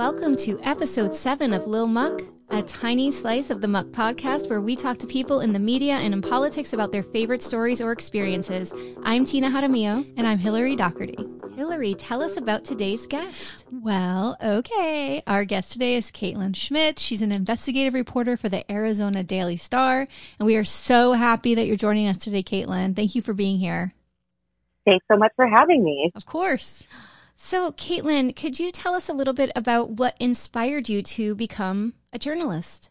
Welcome to episode 7 of Li'l Muck, a tiny slice of the Muck podcast where we talk to people in the media and in politics about their favorite stories or experiences. I'm Tina Jaramillo. And I'm Hillary Doherty. Hillary, tell us about today's guest. Well, okay. Our guest today is Caitlin Schmidt. She's an investigative reporter for the Arizona Daily Star. And we are so happy that you're joining us today, Caitlin. Thank you for being here. Thanks so much for having me. Of course. So, Caitlin, could you tell us a little bit about what inspired you to become a journalist?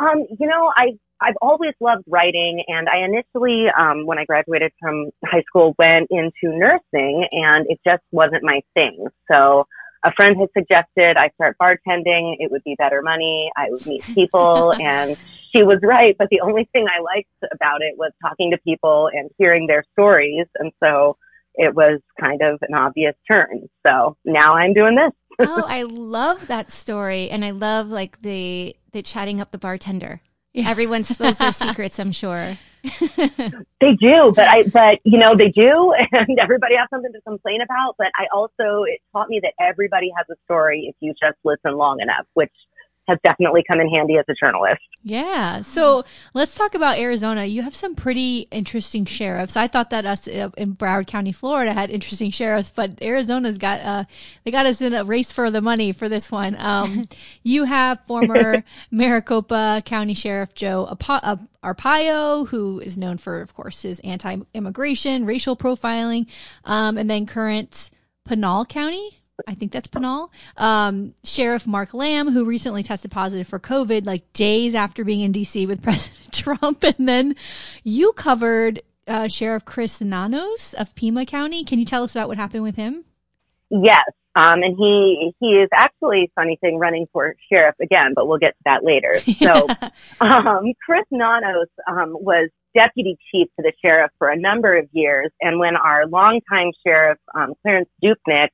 Um, you know, I I've always loved writing, and I initially, um, when I graduated from high school, went into nursing, and it just wasn't my thing. So, a friend had suggested I start bartending. It would be better money. I would meet people, and she was right. But the only thing I liked about it was talking to people and hearing their stories, and so it was kind of an obvious turn. So now I'm doing this. oh, I love that story. And I love like the, the chatting up the bartender. Yeah. Everyone spills their secrets, I'm sure. they do, but I, but you know, they do, and everybody has something to complain about. But I also, it taught me that everybody has a story if you just listen long enough, which has definitely come in handy as a journalist. Yeah. So let's talk about Arizona. You have some pretty interesting sheriffs. I thought that us uh, in Broward County, Florida had interesting sheriffs, but Arizona's got, uh, they got us in a race for the money for this one. Um, you have former Maricopa County Sheriff Joe uh, Arpaio, who is known for, of course, his anti-immigration, racial profiling, um, and then current Pinal County I think that's Pinal. Um, Sheriff Mark Lamb, who recently tested positive for COVID, like days after being in DC with President Trump. And then you covered uh, Sheriff Chris Nanos of Pima County. Can you tell us about what happened with him? Yes. Um, and he, he is actually, funny thing, running for sheriff again, but we'll get to that later. So, um, Chris Nanos, um, was deputy chief to the sheriff for a number of years. And when our longtime sheriff, um, Clarence Dupnik,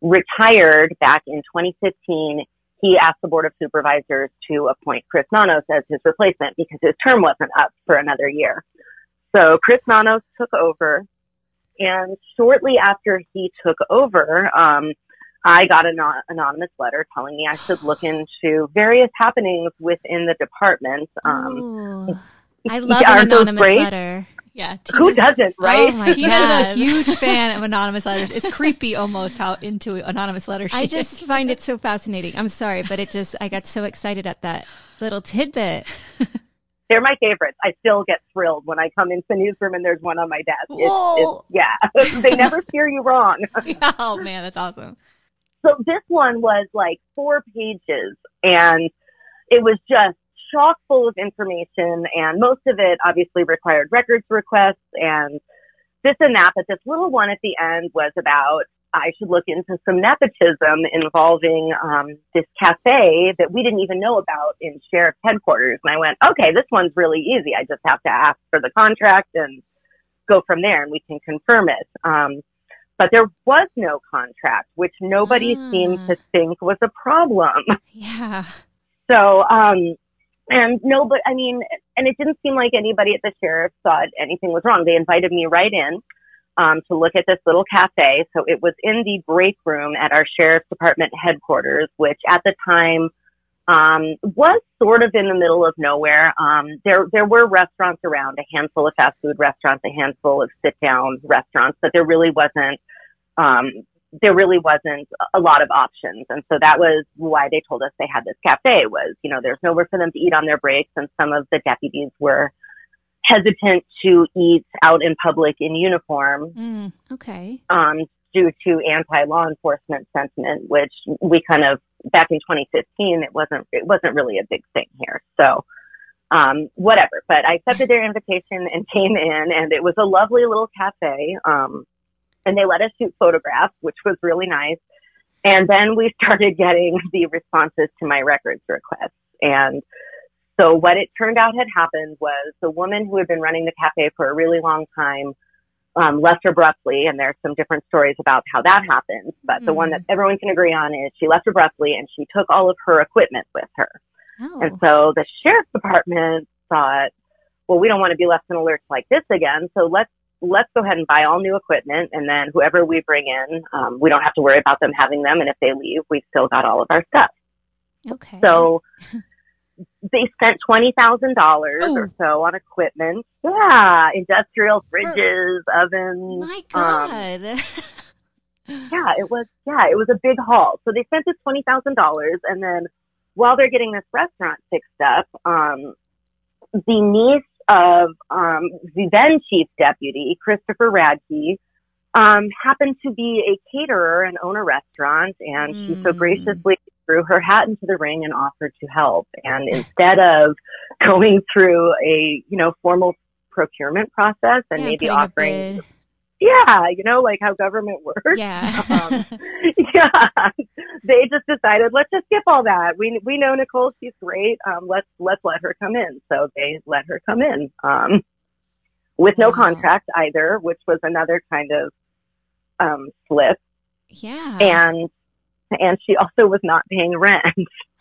retired back in 2015, he asked the board of supervisors to appoint Chris Nanos as his replacement because his term wasn't up for another year. So Chris Nanos took over and shortly after he took over, um, I got an anonymous letter telling me I should look into various happenings within the department. Um, Ooh, I love an anonymous letter. Yeah. Tina's, Who doesn't, oh right? Oh Tina's a huge fan of anonymous letters. It's creepy almost how into anonymous letters I just find it so fascinating. I'm sorry, but it just, I got so excited at that little tidbit. They're my favorites. I still get thrilled when I come into the newsroom and there's one on my desk. It's, it's, yeah. they never steer you wrong. oh man, that's awesome. So this one was like four pages and it was just chock full of information and most of it obviously required records requests and this and that. But this little one at the end was about I should look into some nepotism involving um, this cafe that we didn't even know about in sheriff's headquarters. And I went, okay, this one's really easy. I just have to ask for the contract and go from there, and we can confirm it. Um, but there was no contract, which nobody seemed to think was a problem. Yeah. So, um, and no, but I mean, and it didn't seem like anybody at the sheriff thought anything was wrong. They invited me right in um, to look at this little cafe. So it was in the break room at our sheriff's department headquarters, which at the time um, was sort of in the middle of nowhere. Um, there there were restaurants around, a handful of fast food restaurants, a handful of sit down restaurants, but there really wasn't um, there really wasn't a lot of options. And so that was why they told us they had this cafe was, you know, there's nowhere for them to eat on their breaks. And some of the deputies were hesitant to eat out in public in uniform. Mm, okay. Um, due to anti-law enforcement sentiment, which we kind of, back in 2015, it wasn't, it wasn't really a big thing here. So, um, whatever, but I accepted their invitation and came in and it was a lovely little cafe. Um, and they let us shoot photographs, which was really nice. And then we started getting the responses to my records requests. And so what it turned out had happened was the woman who had been running the cafe for a really long time um, left abruptly, and there's some different stories about how that happened. But mm-hmm. the one that mm. everyone can agree on is she left abruptly and she took all of her equipment with her. Oh. And so the sheriff's department thought, well, we don't want to be left in alerts like this again, so let's let's go ahead and buy all new equipment. And then whoever we bring in, um, we don't have to worry about them having them. And if they leave, we've still got all of our stuff. Okay. So they spent $20,000 or so on equipment. Yeah. Industrial fridges, ovens. My um, God. yeah, it was yeah, it was a big haul. So they spent this twenty thousand dollars, and then while they're getting this restaurant fixed up, um, the niece of um, the then chief deputy Christopher Radtke um, happened to be a caterer and own a restaurant, and she so Mm. graciously threw her hat into the ring and offered to help. And instead of going through a you know formal procurement process and Yeah, maybe offering. Yeah, you know, like how government works. Yeah. Um, yeah, they just decided let's just skip all that. We we know Nicole, she's great. Um, let's let's let her come in. So they let her come in, um, with no Wow. contract either, which was another kind of um, slip. yeah. And and she also was not paying rent.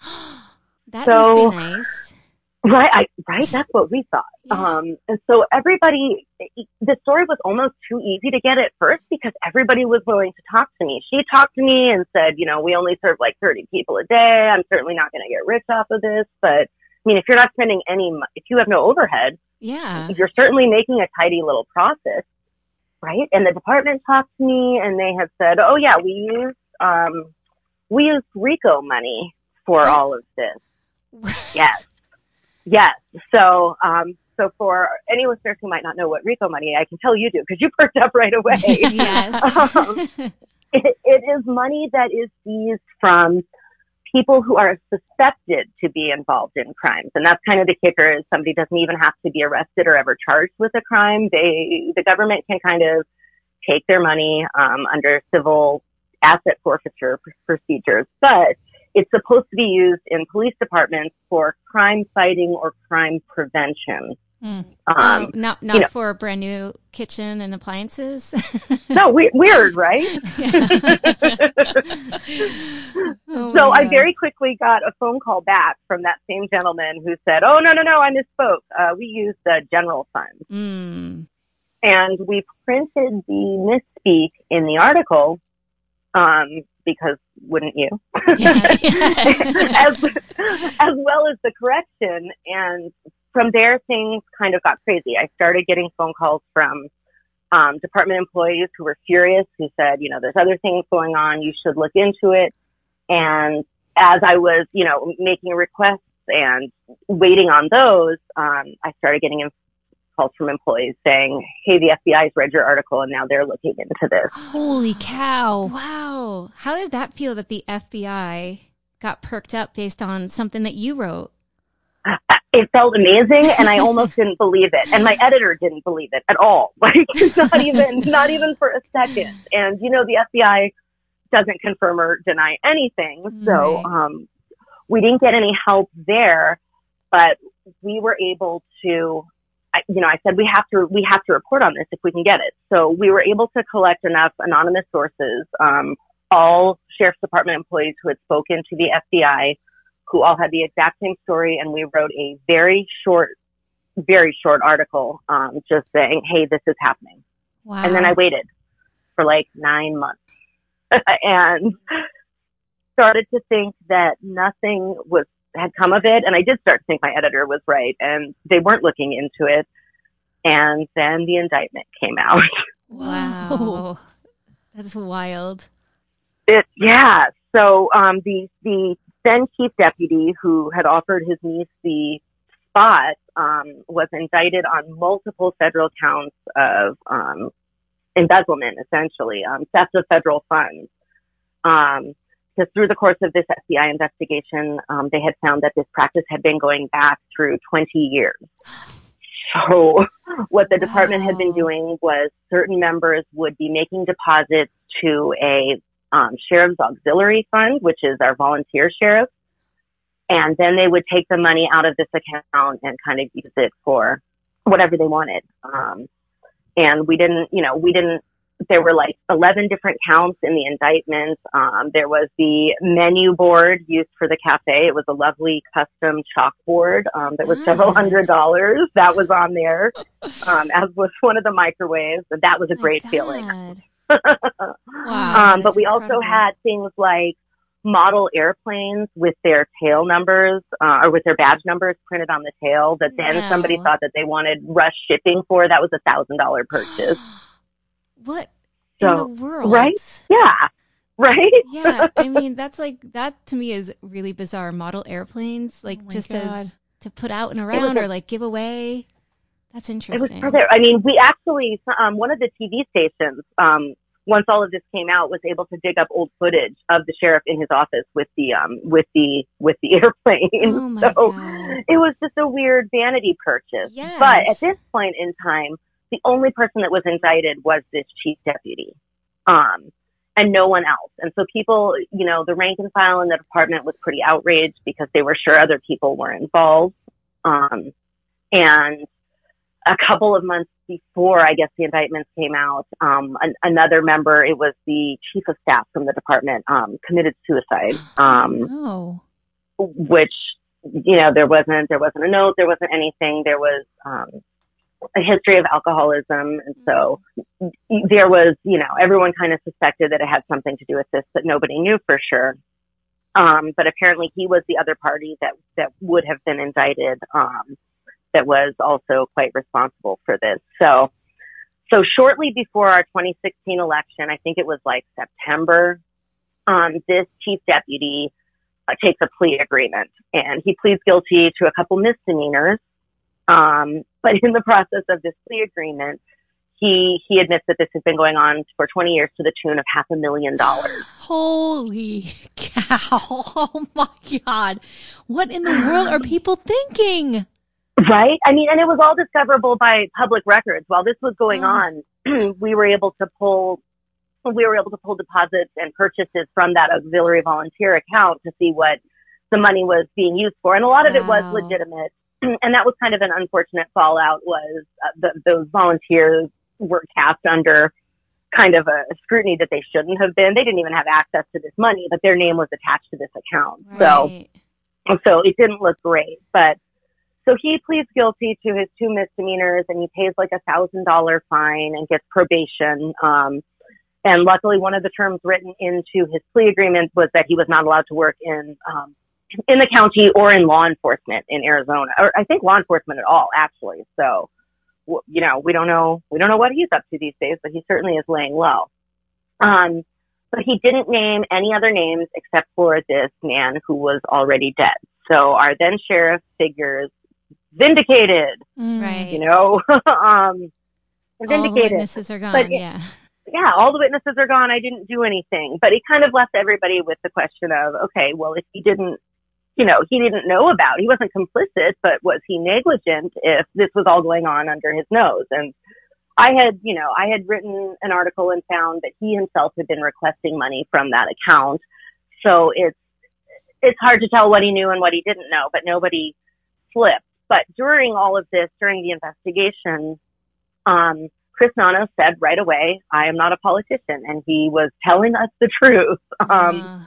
that so- must be nice. Right, I, right. That's what we thought. Um, and so everybody, the story was almost too easy to get at first because everybody was willing to talk to me. She talked to me and said, you know, we only serve like 30 people a day. I'm certainly not going to get rich off of this. But I mean, if you're not spending any, if you have no overhead, Yeah. you're certainly making a tidy little profit, right? And the department talked to me and they had said, oh yeah, we use, um, we use RICO money for all of this. Yes. Yes. So, um, so for any listeners who might not know what RICO money, I can tell you do because you perked up right away. yes. Um, it, it is money that is seized from people who are suspected to be involved in crimes. And that's kind of the kicker is somebody doesn't even have to be arrested or ever charged with a crime. They, the government can kind of take their money, um, under civil asset forfeiture pr- procedures, but it's supposed to be used in police departments for crime fighting or crime prevention. Mm. Um, Oh, not not know- for a brand new kitchen and appliances. no, we- weird, right? Oh so I very quickly got a phone call back from that same gentleman who said, "Oh no, no, no, I misspoke. Uh, we use the general fund, Mm. and we printed the misspeak in the article um, because wouldn't you? Yes. as as well as the correction, and from there things kind of got crazy. I started getting phone calls from um, department employees who were furious, who said, you know, there's other things going on. You should look into it. And as I was, you know, making requests and waiting on those, um, I started getting in- calls from employees saying, "Hey, the FBI's read your article and now they're looking into this." Holy cow. Wow. How did that feel that the FBI got perked up based on something that you wrote? It felt amazing, and I almost didn't believe it, and my editor didn't believe it at all. Like, not even, not even for a second. And you know, the FBI doesn't confirm or deny anything, so Right. um, we didn't get any help there. But we were able to, I, you know, I said we have to, we have to report on this if we can get it. So we were able to collect enough anonymous sources, um, all sheriff's department employees who had spoken to the FBI who all had the exact same story, and we wrote a very short, very short article, um, just saying, "Hey, this is happening." Wow. And then I waited for like nine months, and started to think that nothing was had come of it, and I did start to think my editor was right, and they weren't looking into it. And then the indictment came out. Wow. That's wild. It, yeah. So um, the the then chief deputy who had offered his niece the spot um, was indicted on multiple federal counts of um, embezzlement, essentially um, theft of federal funds. Um, because through the course of this FBI investigation, um, they had found that this practice had been going back through 20 years. So what the department had been doing was certain members would be making deposits to a um, sheriff's auxiliary fund, which is our volunteer sheriff. And then they would take the money out of this account and kind of use it for whatever they wanted. Um, and we didn't, you know, we didn't there were like 11 different counts in the indictment. Um, there was the menu board used for the cafe. It was a lovely custom chalkboard um, that was several hundred dollars. That was on there, um, as was one of the microwaves. That was a Oh great feeling. Wow. um, but we also had things like model airplanes with their tail numbers uh, or with their badge numbers printed on the tail that then somebody thought that they wanted rush shipping for. That was a thousand dollar purchase. what So, in the world? right? Yeah. Right? Yeah, I mean that's like that to me is really bizarre. Model airplanes, like Oh just God. as to put out and around a- or like give away. That's It was interesting. for their, I mean, we actually, um, one of the TV stations, um, once all of this came out, was able to dig up old footage of the sheriff in his office with the, um, with the, with the airplane. Oh my so God. it was just a weird vanity purchase. Yes. But at this point in time, the only person that was indicted was this chief deputy. Um, and no one else. And so people, you know, the rank and file in the department was pretty outraged because they were sure other people were involved. Um, and a couple of months before, I guess the indictments came out, um, an, another member, it was the chief of staff from the department, um, committed suicide. Um, Oh. which you know there wasn't there wasn't a note there wasn't anything there was um a history of alcoholism. And so there was you know everyone kind of suspected that it had something to do with this but nobody knew for sure. Um but apparently he was the other party that that would have been indicted um that was also quite responsible for this. So so shortly before our 2016 election i think it was like september um this chief deputy uh, takes a plea agreement and he pleads guilty to a couple misdemeanors. Um, but in the process of this plea agreement, he, he admits that this has been going on for 20 years to the tune of half a million dollars. Holy cow. Oh my God. What in the world are people thinking? Right? I mean, and it was all discoverable by public records. While this was going Oh. on, we were able to pull, we were able to pull deposits and purchases from that auxiliary volunteer account to see what the money was being used for. And a lot of it was legitimate. And that was kind of an unfortunate fallout was uh, the, those volunteers were cast under kind of a scrutiny that they shouldn't have been. They didn't even have access to this money, but their name was attached to this account. So, so it didn't look great, but so he pleads guilty to his two misdemeanors and he pays like a thousand dollar fine and gets probation. Um, and luckily one of the terms written into his plea agreement was that he was not allowed to work in, um, in the county or in law enforcement in Arizona, or I think law enforcement at all, actually. So, you know, we don't know, we don't know what he's up to these days, but he certainly is laying low. Um, but he didn't name any other names except for this man who was already dead. So our then sheriff figures vindicated, Mm. Right. you know, um, All the vindicated. witnesses are gone. But it- yeah. yeah, all the witnesses are gone. I didn't do anything, but it kind of left everybody with the question of, okay, well, if he didn't, you know, he didn't know about, he wasn't complicit, but was he negligent if this was all going on under his nose? And I had, you know, I had written an article and found that he himself had been requesting money from that account. So it's, it's hard to tell what he knew and what he didn't know, but nobody flipped. But during all of this, during the investigation, um, Chris Nano said right away, I am not a politician. And he was telling us the truth. Um, Uh,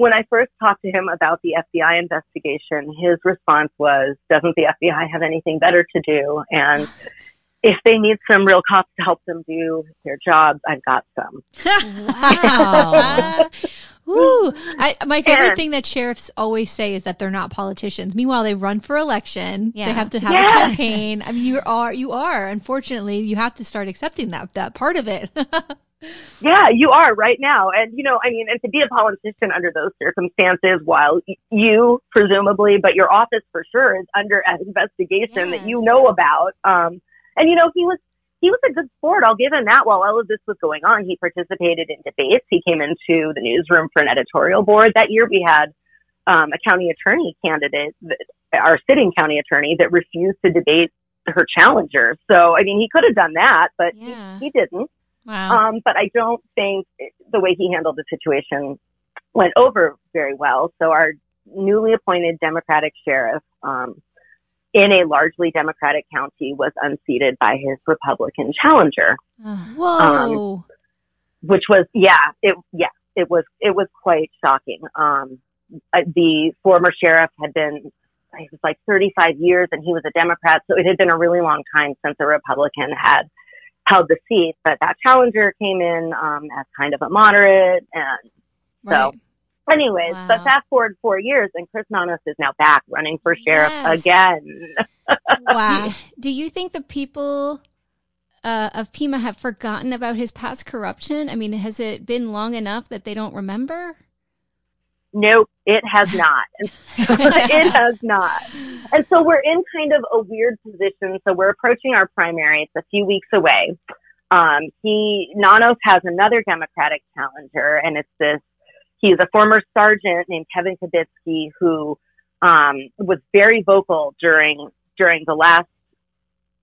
when I first talked to him about the FBI investigation, his response was, doesn't the FBI have anything better to do? And if they need some real cops to help them do their jobs, I've got some. Wow. Ooh, I, my favorite And- thing that sheriffs always say is that they're not politicians. Meanwhile, they run for election. Yeah. They have to have Yeah. a campaign. I mean, you are, you are. Unfortunately, you have to start accepting that that part of it. Yeah, you are right now. And, you know, I mean, and to be a politician under those circumstances while you presumably, but your office for sure is under an investigation that you know about. Um, and, you know, he was, he was a good sport. I'll give him that. While all of this was going on, he participated in debates. He came into the newsroom for an editorial board. That year we had, um, a county attorney candidate, our sitting county attorney that refused to debate her challenger. So, I mean, he could have done that, but Yeah. he, he didn't. Wow. Um, but I don't think the way he handled the situation went over very well. So our newly appointed Democratic sheriff, um, in a largely Democratic county was unseated by his Republican challenger. Whoa. which was yeah, it yeah, it was it was quite shocking. Um, the former sheriff had been it was like 35 years, and he was a Democrat, so it had been a really long time since a Republican had held the seat. But that challenger came in um, as kind of a moderate, and Right. so. Anyways, Wow. but fast forward four years, and Chris Nanos is now back running for sheriff Yes. again. Wow. Do, do you think the people uh, of Pima have forgotten about his past corruption? I mean, has it been long enough that they don't remember? Nope, it has not. it has not. And so we're in kind of a weird position. So we're approaching our primary. It's a few weeks away. Um, he, Nanos has another Democratic challenger and it's this, he's a former sergeant named Kevin Kubitskey who, um, was very vocal during, during the last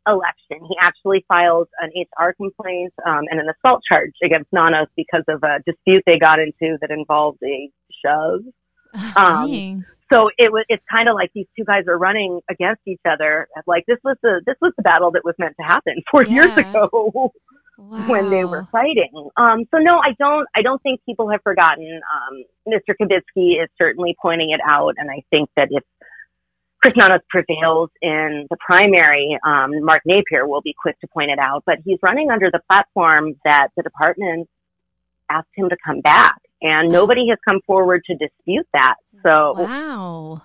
election. He actually filed an HR complaint, um, and an assault charge against Nanos because of a dispute they got into that involved a shove. Um, so it was it's kind of like these two guys are running against each other like this was the this was the battle that was meant to happen four years Yeah. ago when they were fighting um so no i don't i don't think people have forgotten um mr Kubitskey is certainly pointing it out and i think that if Chris Nanos prevails in the primary, um, Mark Napier will be quick to point it out, but he's running under the platform that the department asked him to come back and nobody has come forward to dispute that. So Wow.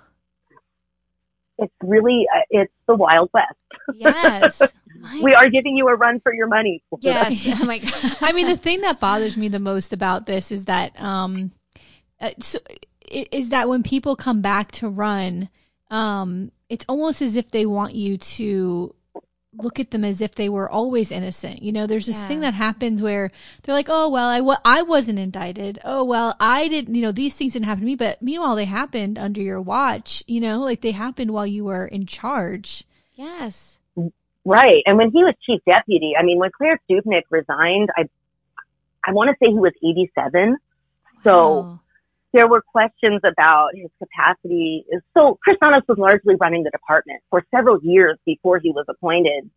it's really uh, it's the wild west Yes. We are giving you a run for your money Yes. Oh my God. I mean, the thing that bothers me the most about this is that, um, uh, so, is that when people come back to run, um, it's almost as if they want you to look at them as if they were always innocent. You know, there's this Yeah. thing that happens where they're like, "Oh well, I wa- I wasn't indicted. Oh well, I didn't. You know, these things didn't happen to me. But meanwhile, they happened under your watch. You know, like they happened while you were in charge. yes. right and when he was chief deputy i mean when Clarence Dupnik resigned i i want to say he was 87 so Wow. There were questions about his capacity so chris Nanos was largely running the department for several years before he was appointed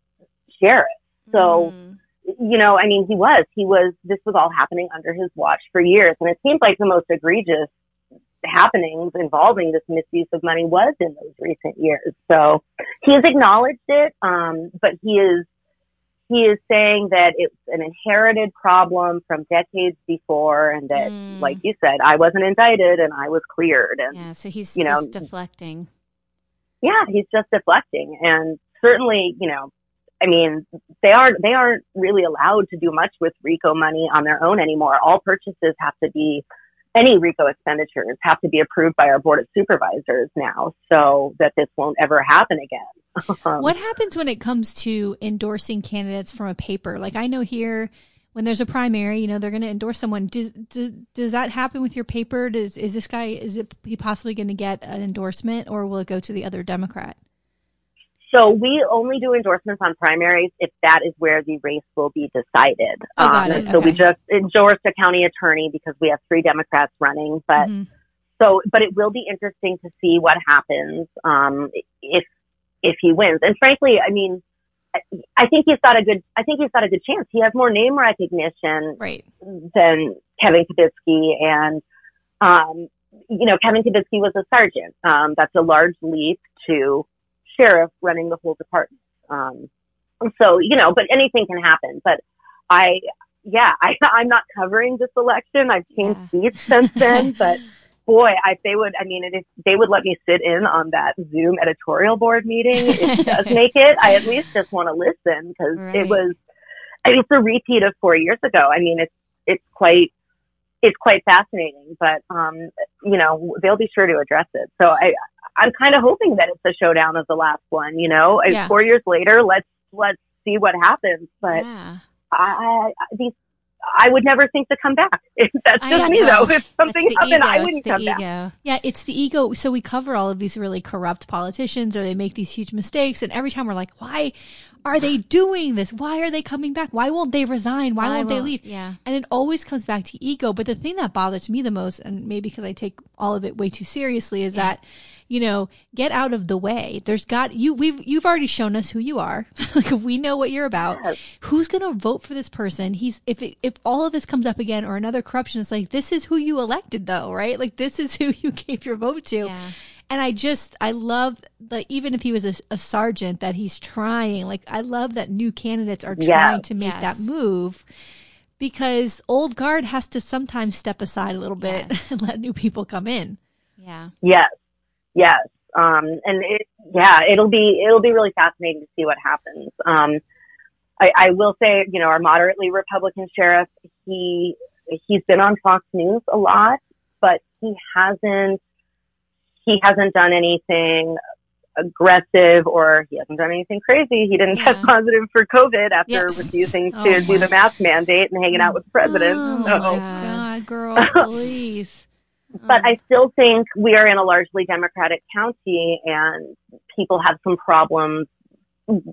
sheriff so Mm. you know, I mean, he was, he was, this was all happening under his watch for years. And it seems like the most egregious happenings involving this misuse of money was in those recent years. So he has acknowledged it, um, but he is, he is saying that it's an inherited problem from decades before and that, Mm. like you said, I wasn't indicted and I was cleared. And Yeah. So he's you know- just deflecting. yeah, he's just deflecting. And certainly, you know, I mean, they aren't they aren't really allowed to do much with RICO money on their own anymore. All purchases have to be any RICO expenditures have to be approved by our board of supervisors now, so that this won't ever happen again. What happens when it comes to endorsing candidates from a paper? Like I know here, when there's a primary, you know they're going to endorse someone. Does, does does that happen with your paper? Does is this guy is it he possibly going to get an endorsement, or will it go to the other Democrat? So we only do endorsements on primaries if that is where the race will be decided. Oh, Um. So we just endorsed a county attorney because we have three Democrats running, but Mhm. So, but it will be interesting to see what happens um, if if he wins. And frankly, I mean, I- I think he's got a good. I think he's got a good chance. He has more name recognition Right. than Kevin Kubitskey, and um, you know, Kevin Kubitskey was a sergeant. Um, that's a large leap to sheriff running the whole department. Um, so you know, but anything can happen. But I, yeah, I, I'm not covering this election. I've changed seats since then, but boy, I, they would, I mean, if they would let me sit in on that Zoom editorial board meeting, it does make it. I at least just want to listen because Right. it was, I mean, it's a repeat of four years ago. I mean, it's, it's quite, it's quite fascinating, but, um, you know, they'll be sure to address it. So I, I'm kind of hoping that it's a showdown of the last one, you know, Yeah. four years later, let's, let's see what happens. But yeah. I, I, these, I would never think to come back. That's just me though. If something happened, ego. I wouldn't come back. ego. Yeah, it's the ego. So we cover all of these really corrupt politicians, or they make these huge mistakes, and every time we're like, "Why are they doing this? Why are they coming back? Why won't they resign? Why, Why won't they won't- leave?" yeah. and it always comes back to ego. But the thing that bothers me the most, and maybe because I take all of it way too seriously, is that you know, get out of the way. There's got you. We've you've already shown us who you are. like we know what you're about. Yes. Who's going to vote for this person? He's if it, if all of this comes up again or another corruption, it's like this is who you elected, though, right? Like this is who you gave your vote to. Yeah. And I just, I love that even if he was a, a sergeant, that he's trying. Like, I love that new candidates are trying Yes. to make Yes. that move because old guard has to sometimes step aside a little bit Yes. and let new people come in. Yeah. Yes, yes, um, and it, yeah, it'll be it'll be really fascinating to see what happens. Um, I, I will say, you know, our moderately Republican sheriff, he he's been on Fox News a lot, but he hasn't he hasn't done anything aggressive or he hasn't done anything crazy. He didn't Yeah. test positive for COVID after Yes. refusing Oh to do the mask mandate and hanging out with the president. Oh So- my God. Girl, please. but I still think we are in a largely Democratic county and people have some problems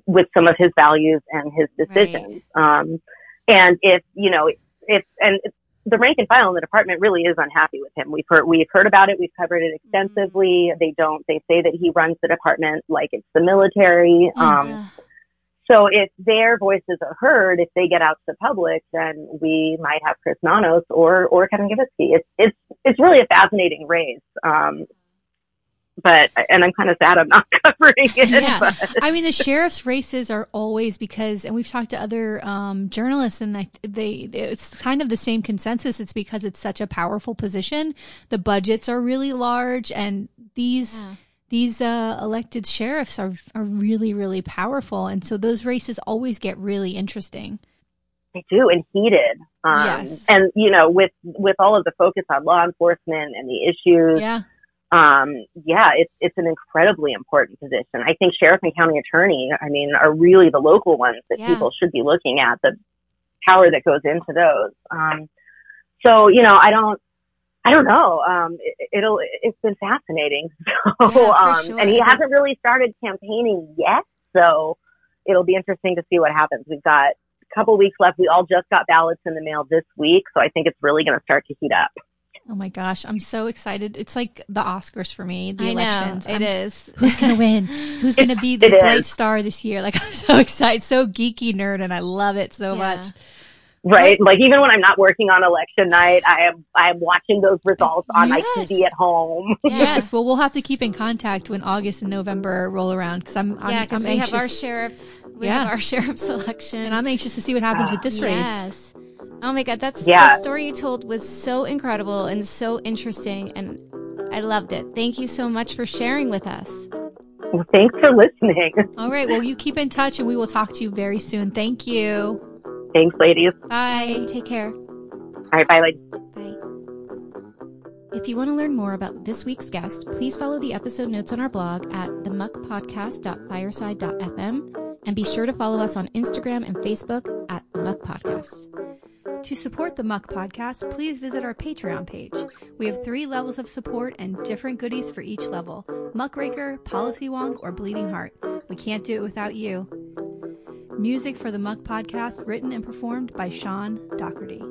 with some of his values and his decisions. Um, and if, you know, if, and the rank and file in the department really is unhappy with him. We've heard, we've heard about it. We've covered it extensively. They don't, they say that he runs the department like it's the military. Um, so if their voices are heard, if they get out to the public, then we might have Chris Nanos or or Kevin Kubitskey. It's it's it's really a fascinating race. Um, but and I'm kind of sad I'm not covering it. Yeah. But I mean, the sheriff's races are always because, and we've talked to other um, journalists, and I, they it's kind of the same consensus. It's because it's such a powerful position. The budgets are really large, and these Yeah. these uh, elected sheriffs are are really really powerful, and so those races always get really interesting. they do and heated. Um, Yes. And you know, with with all of the focus on law enforcement and the issues, Yeah, um, yeah, it's it's an incredibly important position. I think sheriff and county attorney, I mean, are really the local ones that Yeah. people should be looking at. The power that goes into those. Um, so you know, I don't. I don't know. Um, it, it'll. It's been fascinating. So, Yeah, um, sure. and he hasn't really started campaigning yet. So, it'll be interesting to see what happens. We've got a couple weeks left. We all just got ballots in the mail this week, so I think it's really going to start to heat up. Oh my gosh, I'm so excited. It's like the Oscars for me, the I elections. know. I'm- It is. Who's going to win? Who's going to be the bright star this year? Like, I'm so excited, so geeky nerd, and I love it so Yeah. much. Right. Like even when I'm not working on election night, I am I am watching those results on my Yes. TV at home. Yes, well, we'll have to keep in contact when August and November roll around because I'm, I'm, yeah, because we anxious, have our sheriff. We Yeah. have our sheriff selection. and I'm anxious to see what happens with this ah, race. Oh my god, that's Yeah. the story you told was so incredible and so interesting and I loved it. Thank you so much for sharing with us. Well, thanks for listening. All right, well, you keep in touch, and we will talk to you very soon. Thank you. Thanks, ladies. Bye. Take care. All right, bye, ladies. Bye. If you want to learn more about this week's guest, please follow the episode notes on our blog at themuckpodcast.fireside.fm and be sure to follow us on Instagram and Facebook at the Muck Podcast. To support the Muck Podcast, please visit our Patreon page. We have three levels of support and different goodies for each level Muckraker, Policy Wonk, or Bleeding Heart. We can't do it without you. Music for the Muck Podcast written and performed by Sean Doherty.